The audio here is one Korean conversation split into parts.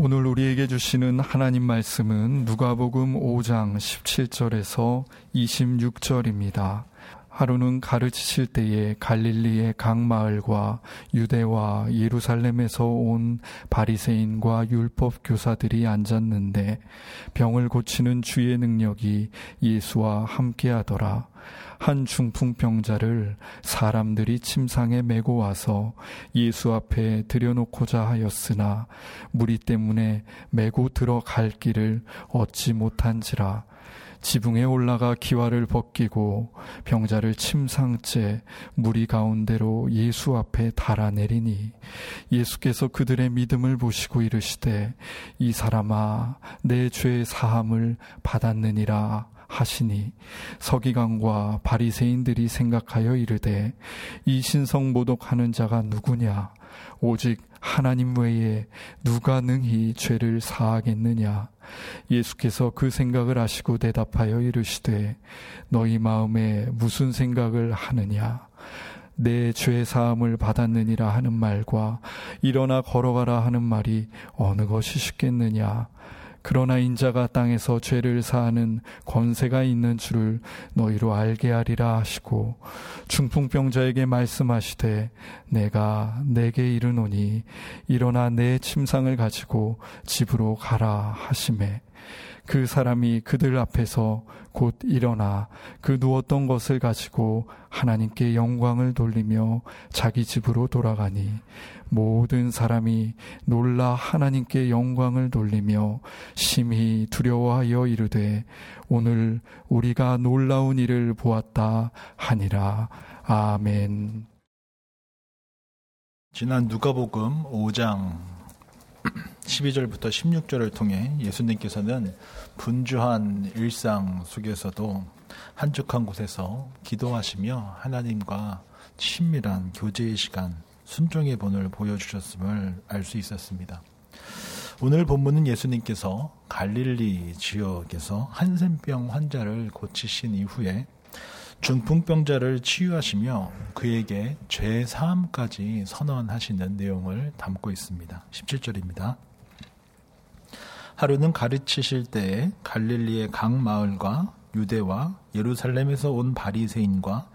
오늘 우리에게 주시는 하나님 말씀은 누가복음 5장 17절에서 26절입니다. 하루는 가르치실 때에 갈릴리의 각 마을과 유대와 예루살렘에서 온 바리새인과 율법 교사들이 앉았는데 병을 고치는 주의 능력이 예수와 함께하더라. 한 중풍병자를 사람들이 침상에 메고 와서 예수 앞에 들여놓고자 하였으나 무리 때문에 메고 들어갈 길을 얻지 못한지라 지붕에 올라가 기와를 벗기고 병자를 침상째 무리 가운데로 예수 앞에 달아내리니 예수께서 그들의 믿음을 보시고 이르시되 이 사람아 내 죄 사함을 받았느니라 하시니 서기관과 바리새인들이 생각하여 이르되 이 신성 모독하는 자가 누구냐? 오직 하나님 외에 누가 능히 죄를 사하겠느냐? 예수께서 그 생각을 아시고 대답하여 이르시되 너희 마음에 무슨 생각을 하느냐? 내 죄 사함을 받았느니라 하는 말과 일어나 걸어가라 하는 말이 어느 것이 쉽겠느냐 그러나 인자가 땅에서 죄를 사하는 권세가 있는 줄을 너희로 알게 하리라 하시고 중풍병자에게 말씀하시되 내가 내게 이르노니 일어나 내 침상을 가지고 집으로 가라 하심에 그 사람이 그들 앞에서 곧 일어나 그 누웠던 것을 가지고 하나님께 영광을 돌리며 자기 집으로 돌아가니 모든 사람이 놀라 하나님께 영광을 돌리며 심히 두려워하여 이르되 오늘 우리가 놀라운 일을 보았다 하니라. 아멘. 지난 누가복음 5장 12절부터 16절을 통해 예수님께서는 분주한 일상 속에서도 한적한 곳에서 기도하시며 하나님과 친밀한 교제의 시간, 순종의 본을 보여주셨음을 알 수 있었습니다. 오늘 본문은 예수님께서 갈릴리 지역에서 한센병 환자를 고치신 이후에 중풍병자를 치유하시며 그에게 죄 사함까지 선언하시는 내용을 담고 있습니다. 17절입니다. 하루는 가르치실 때에 갈릴리의 각 마을과 유대와 예루살렘에서 온 바리새인과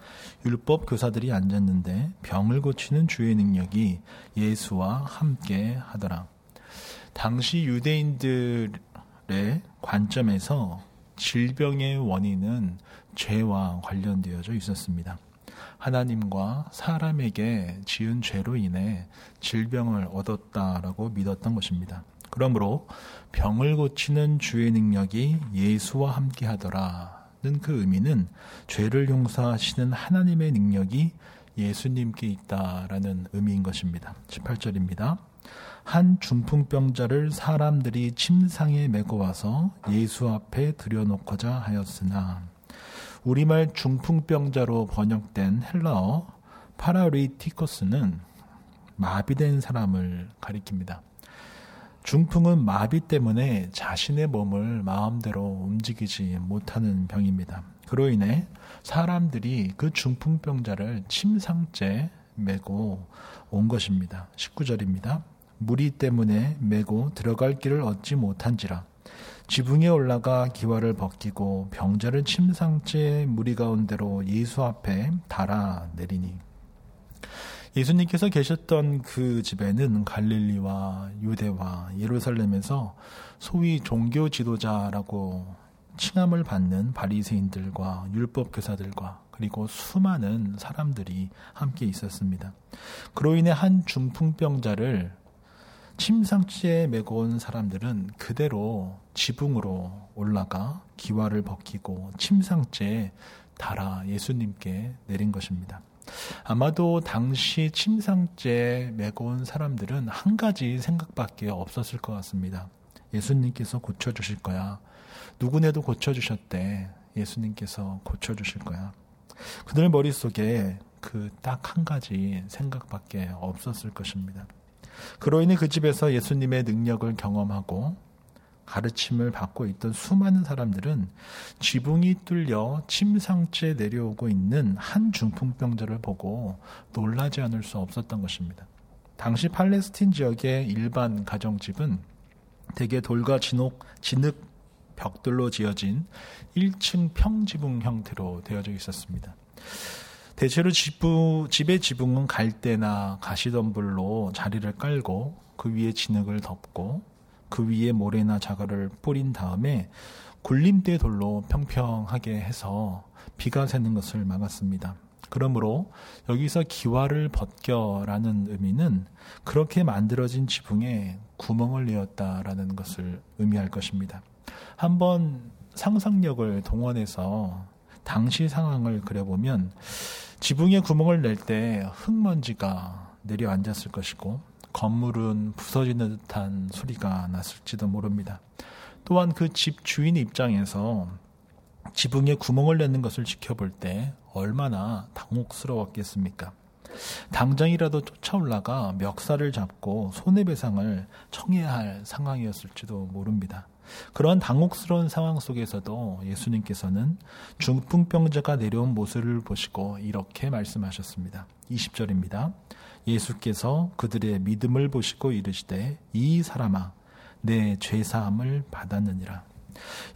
율법 교사들이 앉았는데 병을 고치는 주의 능력이 예수와 함께 하더라. 당시 유대인들의 관점에서 질병의 원인은 죄와 관련되어져 있었습니다. 하나님과 사람에게 지은 죄로 인해 질병을 얻었다라고 믿었던 것입니다. 그러므로 병을 고치는 주의 능력이 예수와 함께 하더라는 그 의미는 죄를 용서하시는 하나님의 능력이 예수님께 있다라는 의미인 것입니다. 18절입니다. 한 중풍병자를 사람들이 침상에 메고 와서 예수 앞에 들여놓고자 하였으나 우리말 중풍병자로 번역된 헬라어 파라리티코스는 마비된 사람을 가리킵니다. 중풍은 마비 때문에 자신의 몸을 마음대로 움직이지 못하는 병입니다. 그로 인해 사람들이 그 중풍병자를 침상째 메고 온 것입니다. 19절입니다. 무리 때문에 메고 들어갈 길을 얻지 못한지라 지붕에 올라가 기와를 벗기고 병자를 침상째 무리 가운데로 예수 앞에 달아 내리니 예수님께서 계셨던 그 집에는 갈릴리와 유대와 예루살렘에서 소위 종교 지도자라고 칭함을 받는 바리새인들과 율법 교사들과 그리고 수많은 사람들이 함께 있었습니다. 그로 인해 한 중풍병자를 침상치에 메고 온 사람들은 그대로 지붕으로 올라가 기와를 벗기고 침상째에 달아 예수님께 내린 것입니다. 아마도 당시 침상째 메고 온 사람들은 한 가지 생각밖에 없었을 것 같습니다. 예수님께서 고쳐주실 거야. 누구네도 고쳐주셨대. 예수님께서 고쳐주실 거야. 그들 머릿속에 그 딱 한 가지 생각밖에 없었을 것입니다. 그로 인해 그 집에서 예수님의 능력을 경험하고 가르침을 받고 있던 수많은 사람들은 지붕이 뚫려 침상째 내려오고 있는 한 중풍병자를 보고 놀라지 않을 수 없었던 것입니다. 당시 팔레스틴 지역의 일반 가정집은 대개 돌과 진옥, 진흙 벽돌로 지어진 1층 평지붕 형태로 되어져 있었습니다. 대체로 지부, 집의 지붕은 갈대나 가시덤불로 자리를 깔고 그 위에 진흙을 덮고 그 위에 모래나 자갈을 뿌린 다음에 굴림대 돌로 평평하게 해서 비가 새는 것을 막았습니다. 그러므로 여기서 기와를 벗겨라는 의미는 그렇게 만들어진 지붕에 구멍을 내었다라는 것을 의미할 것입니다. 한번 상상력을 동원해서 당시 상황을 그려보면 지붕에 구멍을 낼 때 흙먼지가 내려앉았을 것이고 건물은 부서지는 듯한 소리가 났을지도 모릅니다. 또한 그 집 주인 입장에서 지붕에 구멍을 내는 것을 지켜볼 때 얼마나 당혹스러웠겠습니까? 당장이라도 쫓아 올라가 멱살을 잡고 손해배상을 청해야 할 상황이었을지도 모릅니다. 그러한 당혹스러운 상황 속에서도 예수님께서는 중풍병자가 내려온 모습을 보시고 이렇게 말씀하셨습니다. 20절입니다. 예수께서 그들의 믿음을 보시고 이르시되 이 사람아 내 죄사함을 받았느니라.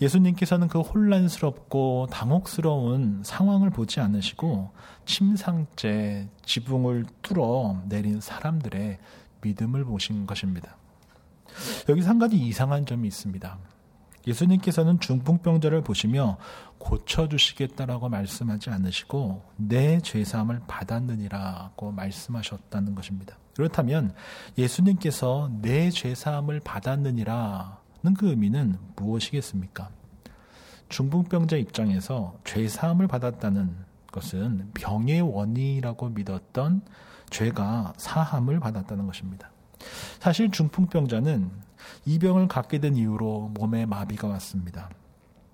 예수님께서는 그 혼란스럽고 당혹스러운 상황을 보지 않으시고 침상째 지붕을 뚫어 내린 사람들의 믿음을 보신 것입니다. 여기서 한 가지 이상한 점이 있습니다. 예수님께서는 중풍병자를 보시며 고쳐주시겠다라고 말씀하지 않으시고 내 죄사함을 받았느니라고 말씀하셨다는 것입니다. 그렇다면 예수님께서 내 죄사함을 받았느니라는 그 의미는 무엇이겠습니까? 중풍병자 입장에서 죄사함을 받았다는 것은 병의 원인이라고 믿었던 죄가 사함을 받았다는 것입니다. 사실 중풍병자는 이 병을 갖게 된 이후로 몸에 마비가 왔습니다.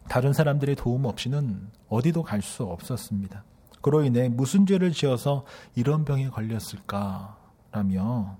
다른 사람들의 도움 없이는 어디도 갈 수 없었습니다. 그로 인해 무슨 죄를 지어서 이런 병에 걸렸을까라며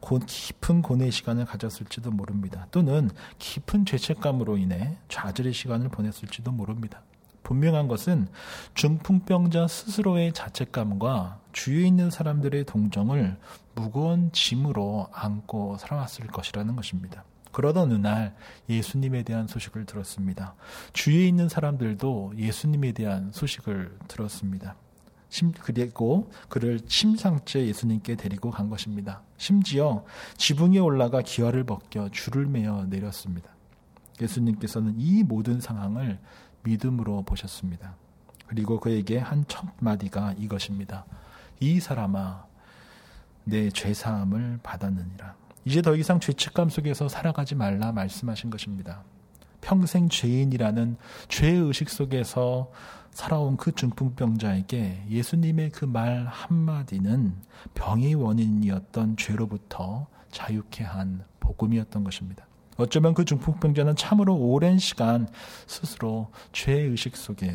곧 깊은 고뇌의 시간을 가졌을지도 모릅니다. 또는 깊은 죄책감으로 인해 좌절의 시간을 보냈을지도 모릅니다. 분명한 것은 중풍병자 스스로의 자책감과 주위에 있는 사람들의 동정을 무거운 짐으로 안고 살아왔을 것이라는 것입니다. 그러던 어느 날 예수님에 대한 소식을 들었습니다. 주위에 있는 사람들도 예수님에 대한 소식을 들었습니다. 그리고 그를 침상째 예수님께 데리고 간 것입니다. 심지어 지붕에 올라가 기와를 벗겨 줄을 매어 내렸습니다. 예수님께서는 이 모든 상황을 믿음으로 보셨습니다. 그리고 그에게 한 첫 마디가 이것입니다. 이 사람아, 내 죄사함을 받았느니라. 이제 더 이상 죄책감 속에서 살아가지 말라 말씀하신 것입니다. 평생 죄인이라는 죄의식 속에서 살아온 그 중풍병자에게 예수님의 그 말 한마디는 병의 원인이었던 죄로부터 자유케 한 복음이었던 것입니다. 어쩌면 그 중풍병자는 참으로 오랜 시간 스스로 죄의식 속에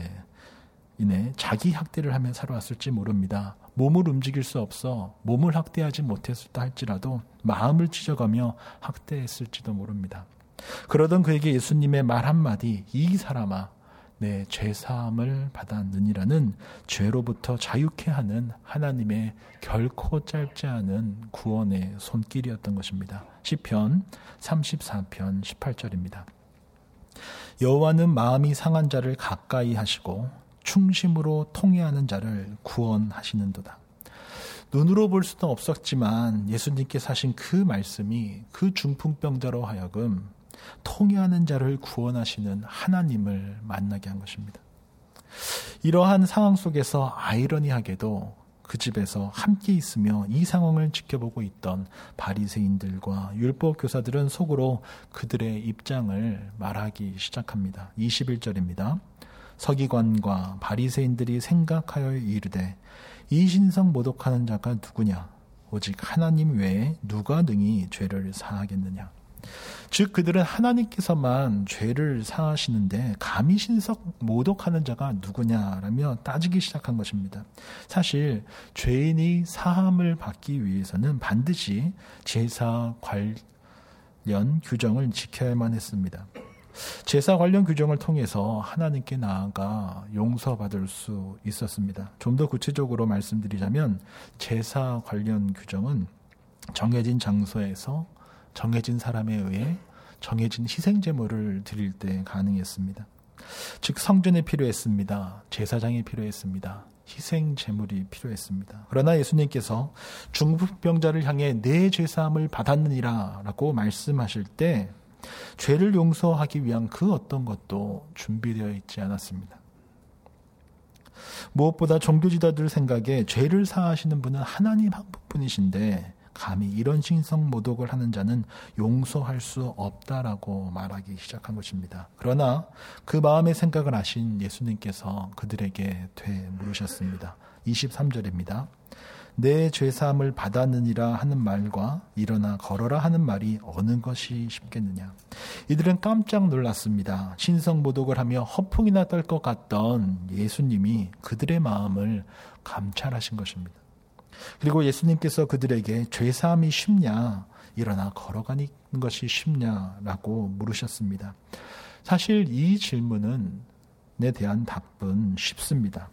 인해 자기 학대를 하며 살아왔을지 모릅니다. 몸을 움직일 수 없어 몸을 학대하지 못했다 할지라도 마음을 찢어가며 학대했을지도 모릅니다. 그러던 그에게 예수님의 말 한마디, 이 사람아, 내 죄사함을 받았느니라는 죄로부터 자유케 하는 하나님의 결코 짧지 않은 구원의 손길이었던 것입니다. 시편 34편 18절입니다. 여호와는 마음이 상한 자를 가까이 하시고 충심으로 통해하는 자를 구원하시는도다. 눈으로 볼 수는 없었지만 예수님께 하신 그 말씀이 그 중풍병자로 하여금 통해하는 자를 구원하시는 하나님을 만나게 한 것입니다. 이러한 상황 속에서 아이러니하게도 그 집에서 함께 있으며 이 상황을 지켜보고 있던 바리새인들과 율법 교사들은 속으로 그들의 입장을 말하기 시작합니다. 21절입니다. 서기관과 바리새인들이 생각하여 이르되 이 신성 모독하는 자가 누구냐 오직 하나님 외에 누가 능히 죄를 사하겠느냐 즉 그들은 하나님께서만 죄를 사하시는데 감히 신석 모독하는 자가 누구냐라며 따지기 시작한 것입니다. 사실 죄인이 사함을 받기 위해서는 반드시 제사 관련 규정을 지켜야만 했습니다. 제사 관련 규정을 통해서 하나님께 나아가 용서받을 수 있었습니다. 좀 더 구체적으로 말씀드리자면 제사 관련 규정은 정해진 장소에서 정해진 사람에 의해 정해진 희생 제물을 드릴 때 가능했습니다. 즉 성전이 필요했습니다. 제사장이 필요했습니다. 희생 제물이 필요했습니다. 그러나 예수님께서 중풍병자를 향해 내 죄사함을 받았느니라라고 말씀하실 때 죄를 용서하기 위한 그 어떤 것도 준비되어 있지 않았습니다. 무엇보다 종교지도들 생각에 죄를 사하시는 분은 하나님 한 분뿐이신데 감히 이런 신성 모독을 하는 자는 용서할 수 없다라고 말하기 시작한 것입니다. 그러나 그 마음의 생각을 아신 예수님께서 그들에게 되물으셨습니다. 23절입니다. 내 죄사함을 받았느니라 하는 말과 일어나 걸어라 하는 말이 어느 것이 쉽겠느냐. 이들은 깜짝 놀랐습니다. 신성 모독을 하며 허풍이나 떨 것 같던 예수님이 그들의 마음을 감찰하신 것입니다. 그리고 예수님께서 그들에게 죄사함이 쉽냐, 일어나 걸어가는 것이 쉽냐라고 물으셨습니다. 사실 이 질문은 내 대한 답은 쉽습니다.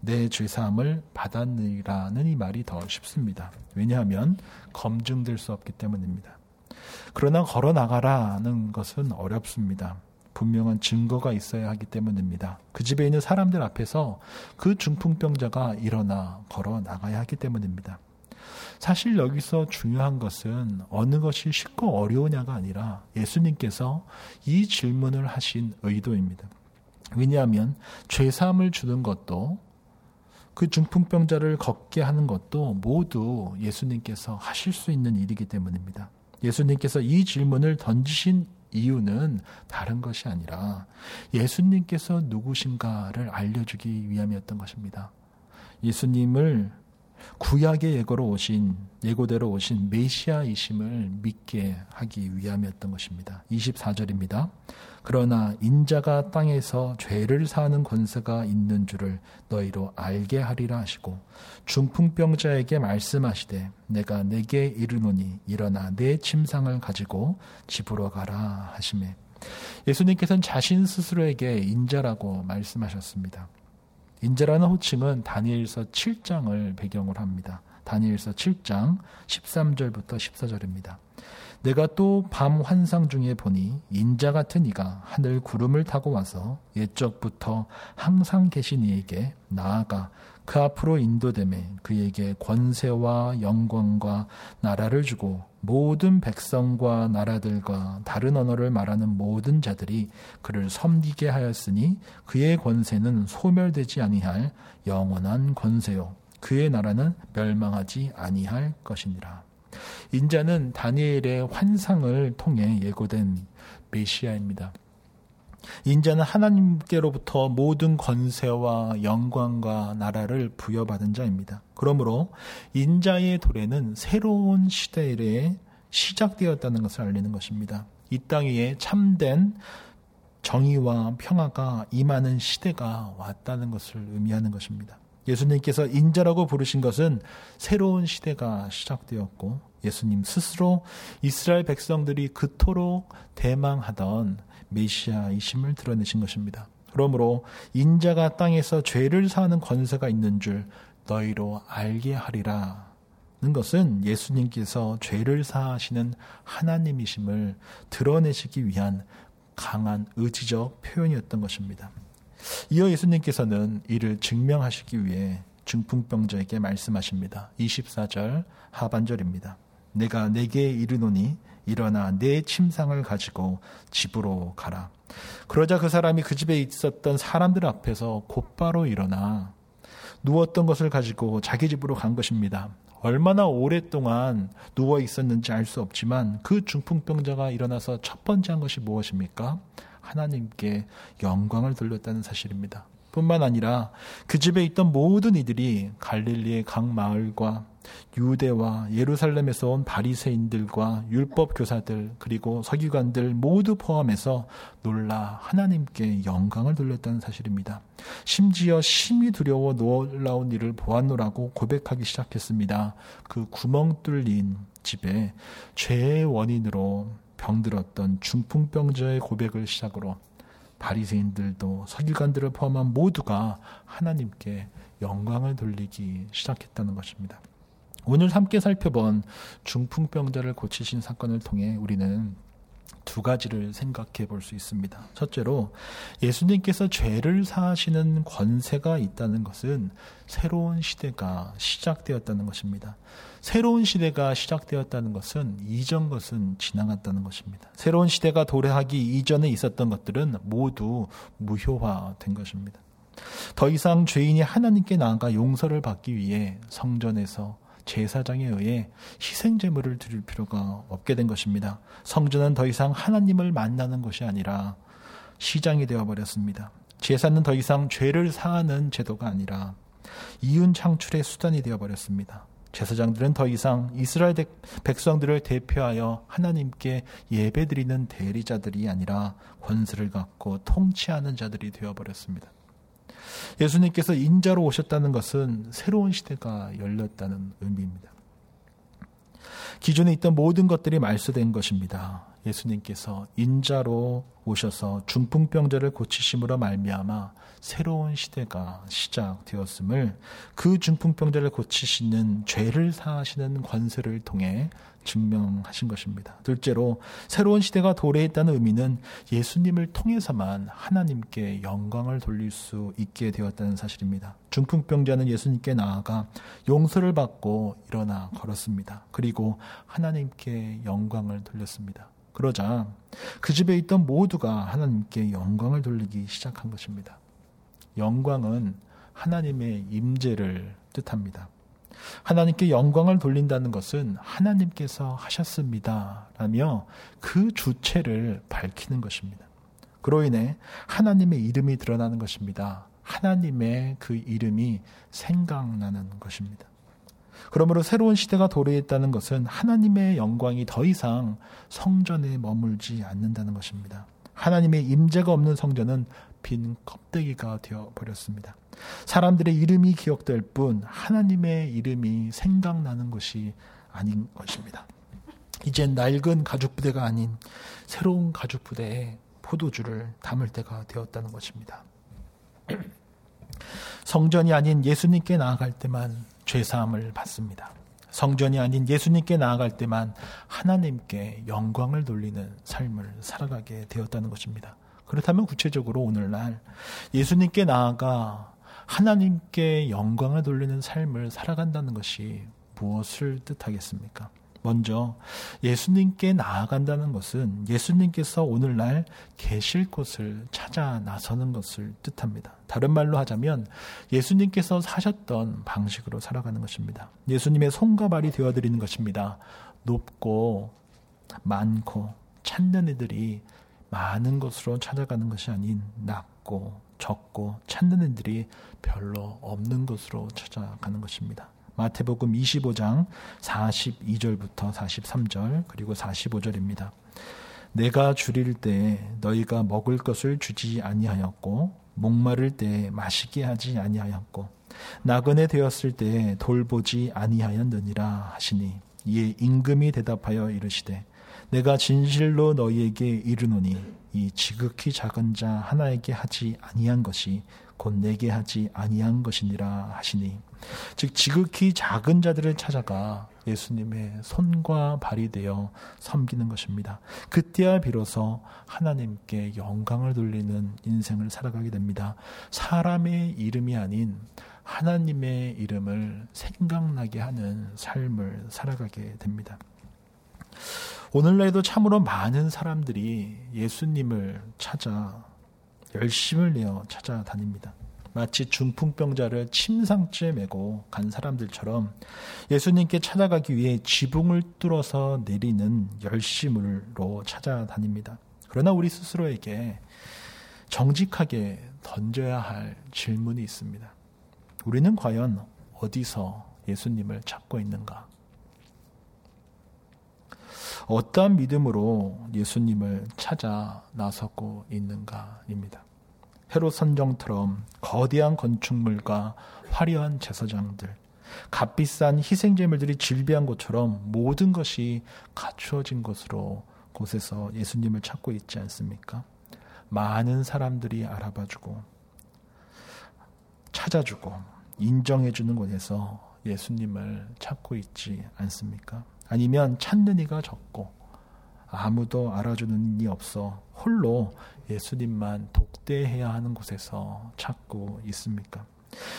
내 죄사함을 받았느라는 이 말이 더 쉽습니다. 왜냐하면 검증될 수 없기 때문입니다. 그러나 걸어 나가라는 것은 어렵습니다. 분명한 증거가 있어야 하기 때문입니다. 그 집에 있는 사람들 앞에서 그 중풍병자가 일어나 걸어 나가야 하기 때문입니다. 사실 여기서 중요한 것은 어느 것이 쉽고 어려우냐가 아니라 예수님께서 이 질문을 하신 의도입니다. 왜냐하면 죄사함을 주는 것도 그 중풍병자를 걷게 하는 것도 모두 예수님께서 하실 수 있는 일이기 때문입니다. 예수님께서 이 질문을 던지신 이유는 다른 것이 아니라 예수님께서 누구신가를 알려주기 위함이었던 것입니다. 예수님을 구약의 예고로 오신 예고대로 오신 메시아이심을 믿게 하기 위함이었던 것입니다. 24절입니다. 그러나 인자가 땅에서 죄를 사는 권세가 있는 줄을 너희로 알게 하리라 하시고 중풍병자에게 말씀하시되 내가 내게 이르노니 일어나 내 침상을 가지고 집으로 가라 하심에 예수님께서는 자신 스스로에게 인자라고 말씀하셨습니다. 인자라는 호칭은 다니엘서 7장을 배경으로 합니다. 다니엘서 7장 13절부터 14절입니다. 내가 또 밤 환상 중에 보니 인자 같은 이가 하늘 구름을 타고 와서 옛적부터 항상 계신 이에게 나아가 그 앞으로 인도됨에 그에게 권세와 영광과 나라를 주고 모든 백성과 나라들과 다른 언어를 말하는 모든 자들이 그를 섬기게 하였으니 그의 권세는 소멸되지 아니할 영원한 권세요 그의 나라는 멸망하지 아니할 것이니라. 인자는 다니엘의 환상을 통해 예고된 메시아입니다. 인자는 하나님께로부터 모든 권세와 영광과 나라를 부여받은 자입니다. 그러므로 인자의 도래는 새로운 시대에 시작되었다는 것을 알리는 것입니다. 이 땅 위에 참된 정의와 평화가 임하는 시대가 왔다는 것을 의미하는 것입니다. 예수님께서 인자라고 부르신 것은 새로운 시대가 시작되었고 예수님 스스로 이스라엘 백성들이 그토록 대망하던 메시아이심을 드러내신 것입니다. 그러므로 인자가 땅에서 죄를 사는 권세가 있는 줄 너희로 알게 하리라. 는 것은 예수님께서 죄를 사하시는 하나님이심을 드러내시기 위한 강한 의지적 표현이었던 것입니다. 이어 예수님께서는 이를 증명하시기 위해 중풍병자에게 말씀하십니다. 24절 하반절입니다. 내가 내게 이르노니 일어나 내 침상을 가지고 집으로 가라. 그러자 그 사람이 그 집에 있었던 사람들 앞에서 곧바로 일어나 누웠던 것을 가지고 자기 집으로 간 것입니다. 얼마나 오랫동안 누워 있었는지 알 수 없지만 그 중풍병자가 일어나서 첫 번째 한 것이 무엇입니까? 하나님께 영광을 돌렸다는 사실입니다. 뿐만 아니라 그 집에 있던 모든 이들이 갈릴리의 각 마을과 유대와 예루살렘에서 온 바리새인들과 율법 교사들 그리고 서기관들 모두 포함해서 놀라 하나님께 영광을 돌렸다는 사실입니다. 심지어 심히 두려워 놀라운 일을 보았노라고 고백하기 시작했습니다. 그 구멍 뚫린 집에 죄의 원인으로 병들었던 중풍병자의 고백을 시작으로 바리새인들도 서기관들을 포함한 모두가 하나님께 영광을 돌리기 시작했다는 것입니다. 오늘 함께 살펴본 중풍병자를 고치신 사건을 통해 우리는 두 가지를 생각해 볼 수 있습니다. 첫째로 예수님께서 죄를 사하시는 권세가 있다는 것은 새로운 시대가 시작되었다는 것입니다. 새로운 시대가 시작되었다는 것은 이전 것은 지나갔다는 것입니다. 새로운 시대가 도래하기 이전에 있었던 것들은 모두 무효화된 것입니다. 더 이상 죄인이 하나님께 나아가 용서를 받기 위해 성전에서 제사장에 의해 희생 제물을 드릴 필요가 없게 된 것입니다. 성전은 더 이상 하나님을 만나는 것이 아니라 시장이 되어 버렸습니다. 제사는 더 이상 죄를 사하는 제도가 아니라 이윤 창출의 수단이 되어 버렸습니다. 제사장들은 더 이상 이스라엘 백성들을 대표하여 하나님께 예배드리는 대리자들이 아니라 권세를 갖고 통치하는 자들이 되어 버렸습니다. 예수님께서 인자로 오셨다는 것은 새로운 시대가 열렸다는 의미입니다. 기존에 있던 모든 것들이 말소된 것입니다. 예수님께서 인자로 오셔서 중풍병자를 고치심으로 말미암아 새로운 시대가 시작되었음을 그 중풍병자를 고치시는 죄를 사하시는 권세를 통해 증명하신 것입니다. 둘째로 새로운 시대가 도래했다는 의미는 예수님을 통해서만 하나님께 영광을 돌릴 수 있게 되었다는 사실입니다. 중풍병자는 예수님께 나아가 용서를 받고 일어나 걸었습니다. 그리고 하나님께 영광을 돌렸습니다. 그러자 그 집에 있던 모두가 하나님께 영광을 돌리기 시작한 것입니다. 영광은 하나님의 임재를 뜻합니다. 하나님께 영광을 돌린다는 것은 하나님께서 하셨습니다. 라며 그 주체를 밝히는 것입니다. 그로 인해 하나님의 이름이 드러나는 것입니다. 하나님의 그 이름이 생각나는 것입니다. 그러므로 새로운 시대가 도래했다는 것은 하나님의 영광이 더 이상 성전에 머물지 않는다는 것입니다. 하나님의 임재가 없는 성전은 빈 껍데기가 되어 버렸습니다. 사람들의 이름이 기억될 뿐 하나님의 이름이 생각나는 것이 아닌 것입니다. 이제 낡은 가죽 부대가 아닌 새로운 가죽 부대에 포도주를 담을 때가 되었다는 것입니다. 성전이 아닌 예수님께 나아갈 때만 죄사함을 받습니다. 성전이 아닌 예수님께 나아갈 때만 하나님께 영광을 돌리는 삶을 살아가게 되었다는 것입니다. 그렇다면 구체적으로 오늘날 예수님께 나아가 하나님께 영광을 돌리는 삶을 살아간다는 것이 무엇을 뜻하겠습니까? 먼저 예수님께 나아간다는 것은 예수님께서 오늘날 계실 곳을 찾아 나서는 것을 뜻합니다. 다른 말로 하자면 예수님께서 사셨던 방식으로 살아가는 것입니다. 예수님의 손과 발이 되어 드리는 것입니다. 높고 많고 찾는 이들이 많은 것으로 찾아가는 것이 아닌 낮고 적고 찾는 이들이 별로 없는 것으로 찾아가는 것입니다. 마태복음 25장 42절부터 43절 그리고 45절입니다. 내가 줄일 때 너희가 먹을 것을 주지 아니하였고 목마를 때 마시게 하지 아니하였고 나그네 되었을 때 돌보지 아니하였느니라 하시니 이에 임금이 대답하여 이르시되 내가 진실로 너희에게 이르노니 이 지극히 작은 자 하나에게 하지 아니한 것이 곧 내게 하지 아니한 것이니라 하시니 즉 지극히 작은 자들을 찾아가 예수님의 손과 발이 되어 섬기는 것입니다. 그때야 비로소 하나님께 영광을 돌리는 인생을 살아가게 됩니다. 사람의 이름이 아닌 하나님의 이름을 생각나게 하는 삶을 살아가게 됩니다. 오늘날에도 참으로 많은 사람들이 예수님을 찾아 열심을 내어 찾아다닙니다. 마치 중풍병자를 침상째 메고 간 사람들처럼 예수님께 찾아가기 위해 지붕을 뚫어서 내리는 열심으로 찾아다닙니다. 그러나 우리 스스로에게 정직하게 던져야 할 질문이 있습니다. 우리는 과연 어디서 예수님을 찾고 있는가? 어떠한 믿음으로 예수님을 찾아 나서고 있는가입니다. 헤롯 선정처럼 거대한 건축물과 화려한 제사장들, 값비싼 희생제물들이 질비한 것처럼 모든 것이 갖추어진 것으로 곳에서 예수님을 찾고 있지 않습니까? 많은 사람들이 알아봐주고 찾아주고 인정해주는 곳에서 예수님을 찾고 있지 않습니까? 아니면 찾는 이가 적고 아무도 알아주는 이 없어 홀로 예수님만 독대해야 하는 곳에서 찾고 있습니까?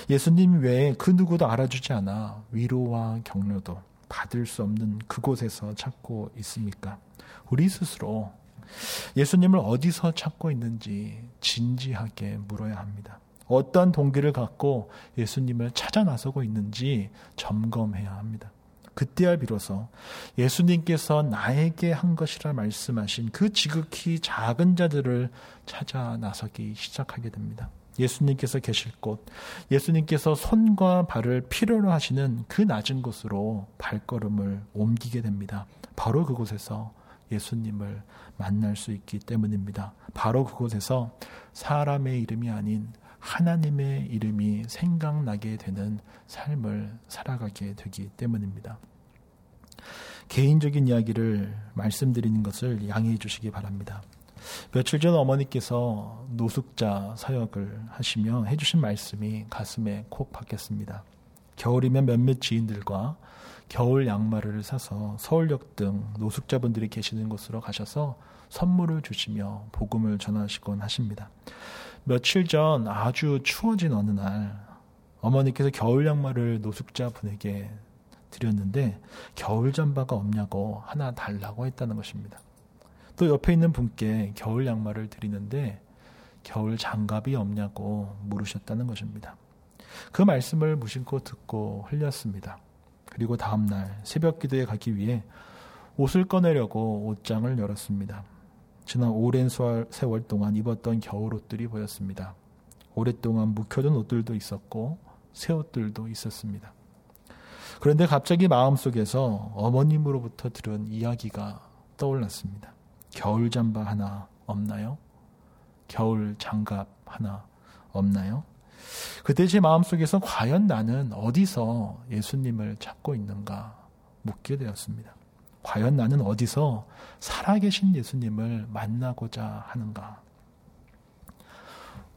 예수님 외에 그 누구도 알아주지 않아 위로와 격려도 받을 수 없는 그곳에서 찾고 있습니까? 우리 스스로 예수님을 어디서 찾고 있는지 진지하게 물어야 합니다. 어떤 동기를 갖고 예수님을 찾아 나서고 있는지 점검해야 합니다. 그때야 비로소 예수님께서 나에게 한 것이라 말씀하신 그 지극히 작은 자들을 찾아 나서기 시작하게 됩니다. 예수님께서 계실 곳, 예수님께서 손과 발을 필요로 하시는 그 낮은 곳으로 발걸음을 옮기게 됩니다. 바로 그곳에서 예수님을 만날 수 있기 때문입니다. 바로 그곳에서 사람의 이름이 아닌 하나님의 이름이 생각나게 되는 삶을 살아가게 되기 때문입니다. 개인적인 이야기를 말씀드리는 것을 양해해 주시기 바랍니다. 며칠 전 어머니께서 노숙자 사역을 하시며 해주신 말씀이 가슴에 콕 박혔습니다. 겨울이면 몇몇 지인들과 겨울 양말을 사서 서울역 등 노숙자분들이 계시는 곳으로 가셔서 선물을 주시며 복음을 전하시곤 하십니다. 며칠 전 아주 추워진 어느 날 어머니께서 겨울 양말을 노숙자 분에게 드렸는데 겨울 잠바가 없냐고 하나 달라고 했다는 것입니다. 또 옆에 있는 분께 겨울 양말을 드리는데 겨울 장갑이 없냐고 물으셨다는 것입니다. 그 말씀을 무심코 듣고 흘렸습니다. 그리고 다음날 새벽 기도에 가기 위해 옷을 꺼내려고 옷장을 열었습니다. 지난 오랜 세월 동안 입었던 겨울 옷들이 보였습니다. 오랫동안 묵혀둔 옷들도 있었고 새 옷들도 있었습니다. 그런데 갑자기 마음속에서 어머님으로부터 들은 이야기가 떠올랐습니다. 겨울 잠바 하나 없나요? 겨울 장갑 하나 없나요? 그때 제 마음속에서 과연 나는 어디서 예수님을 찾고 있는가 묻게 되었습니다. 과연 나는 어디서 살아계신 예수님을 만나고자 하는가?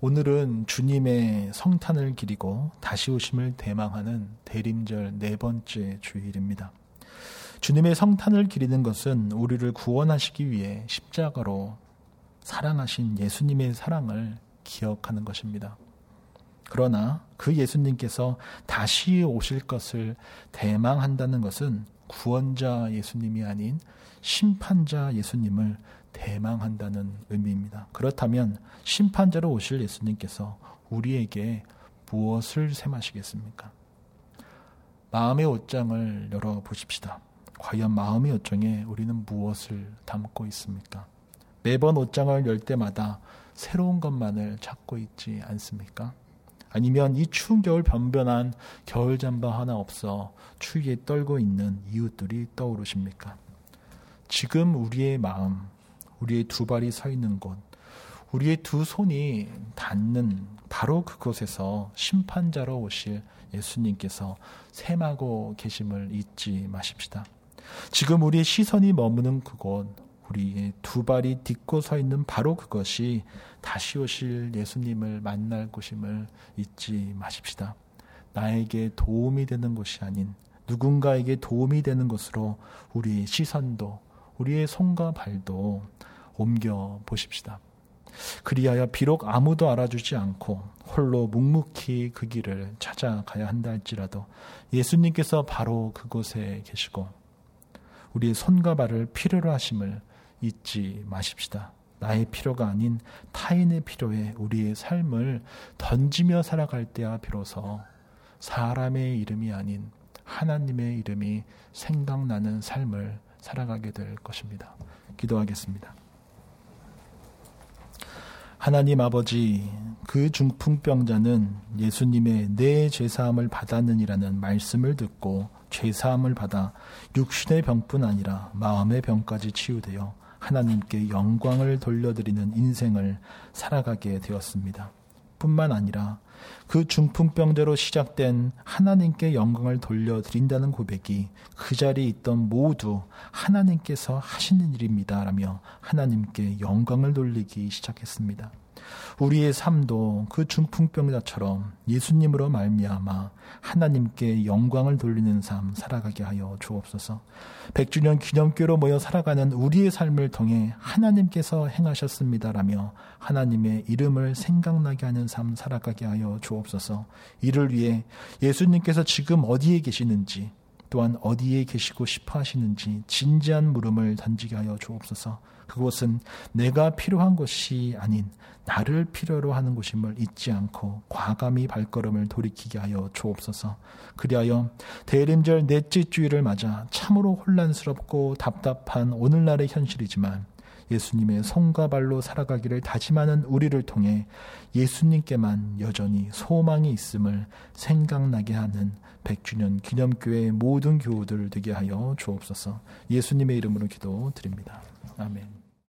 오늘은 주님의 성탄을 기리고 다시 오심을 대망하는 대림절 네 번째 주일입니다. 주님의 성탄을 기리는 것은 우리를 구원하시기 위해 십자가로 사랑하신 예수님의 사랑을 기억하는 것입니다. 그러나 그 예수님께서 다시 오실 것을 대망한다는 것은 구원자 예수님이 아닌 심판자 예수님을 대망한다는 의미입니다. 그렇다면 심판자로 오실 예수님께서 우리에게 무엇을 셈하시겠습니까? 마음의 옷장을 열어 보십시다. 과연 마음의 요청에 우리는 무엇을 담고 있습니까? 매번 옷장을 열 때마다 새로운 것만을 찾고 있지 않습니까? 아니면 이 추운 겨울 변변한 겨울 잠바 하나 없어 추위에 떨고 있는 이웃들이 떠오르십니까? 지금 우리의 마음, 우리의 두 발이 서 있는 곳, 우리의 두 손이 닿는 바로 그곳에서 심판자로 오실 예수님께서 샘하고 계심을 잊지 마십시다. 지금 우리의 시선이 머무는 그곳, 우리의 두 발이 딛고 서 있는 바로 그것이 다시 오실 예수님을 만날 곳임을 잊지 마십시다. 나에게 도움이 되는 곳이 아닌 누군가에게 도움이 되는 곳으로 우리의 시선도 우리의 손과 발도 옮겨 보십시다. 그리하여 비록 아무도 알아주지 않고 홀로 묵묵히 그 길을 찾아가야 한다 할지라도 예수님께서 바로 그곳에 계시고 우리의 손과 발을 필요로 하심을 잊지 마십시다. 나의 필요가 아닌 타인의 필요에 우리의 삶을 던지며 살아갈 때야 비로소 사람의 이름이 아닌 하나님의 이름이 생각나는 삶을 살아가게 될 것입니다. 기도하겠습니다. 하나님 아버지, 그 중풍병자는 예수님의 내 죄사함을 받았느니라는 말씀을 듣고 죄사함을 받아 육신의 병뿐 아니라 마음의 병까지 치유되어 하나님께 영광을 돌려드리는 인생을 살아가게 되었습니다. 뿐만 아니라 그 중풍병자로 시작된 하나님께 영광을 돌려드린다는 고백이 그 자리에 있던 모두 하나님께서 하시는 일입니다라며 하나님께 영광을 돌리기 시작했습니다. 우리의 삶도 그 중풍병자처럼 예수님으로 말미암아 하나님께 영광을 돌리는 삶 살아가게 하여 주옵소서. 100주년 기념교로 모여 살아가는 우리의 삶을 통해 하나님께서 행하셨습니다라며 하나님의 이름을 생각나게 하는 삶 살아가게 하여 주옵소서. 이를 위해 예수님께서 지금 어디에 계시는지 또한 어디에 계시고 싶어 하시는지 진지한 물음을 던지게 하여 주옵소서. 그곳은 내가 필요한 것이 아닌 나를 필요로 하는 곳임을 잊지 않고 과감히 발걸음을 돌이키게 하여 주옵소서. 그리하여 대림절 넷째 주일을 맞아 참으로 혼란스럽고 답답한 오늘날의 현실이지만 예수님의 손과 발로 살아가기를 다짐하는 우리를 통해 예수님께만 여전히 소망이 있음을 생각나게 하는 100주년 기념교회 모든 교우들 되게 하여 주옵소서. 예수님의 이름으로 기도드립니다. 아멘.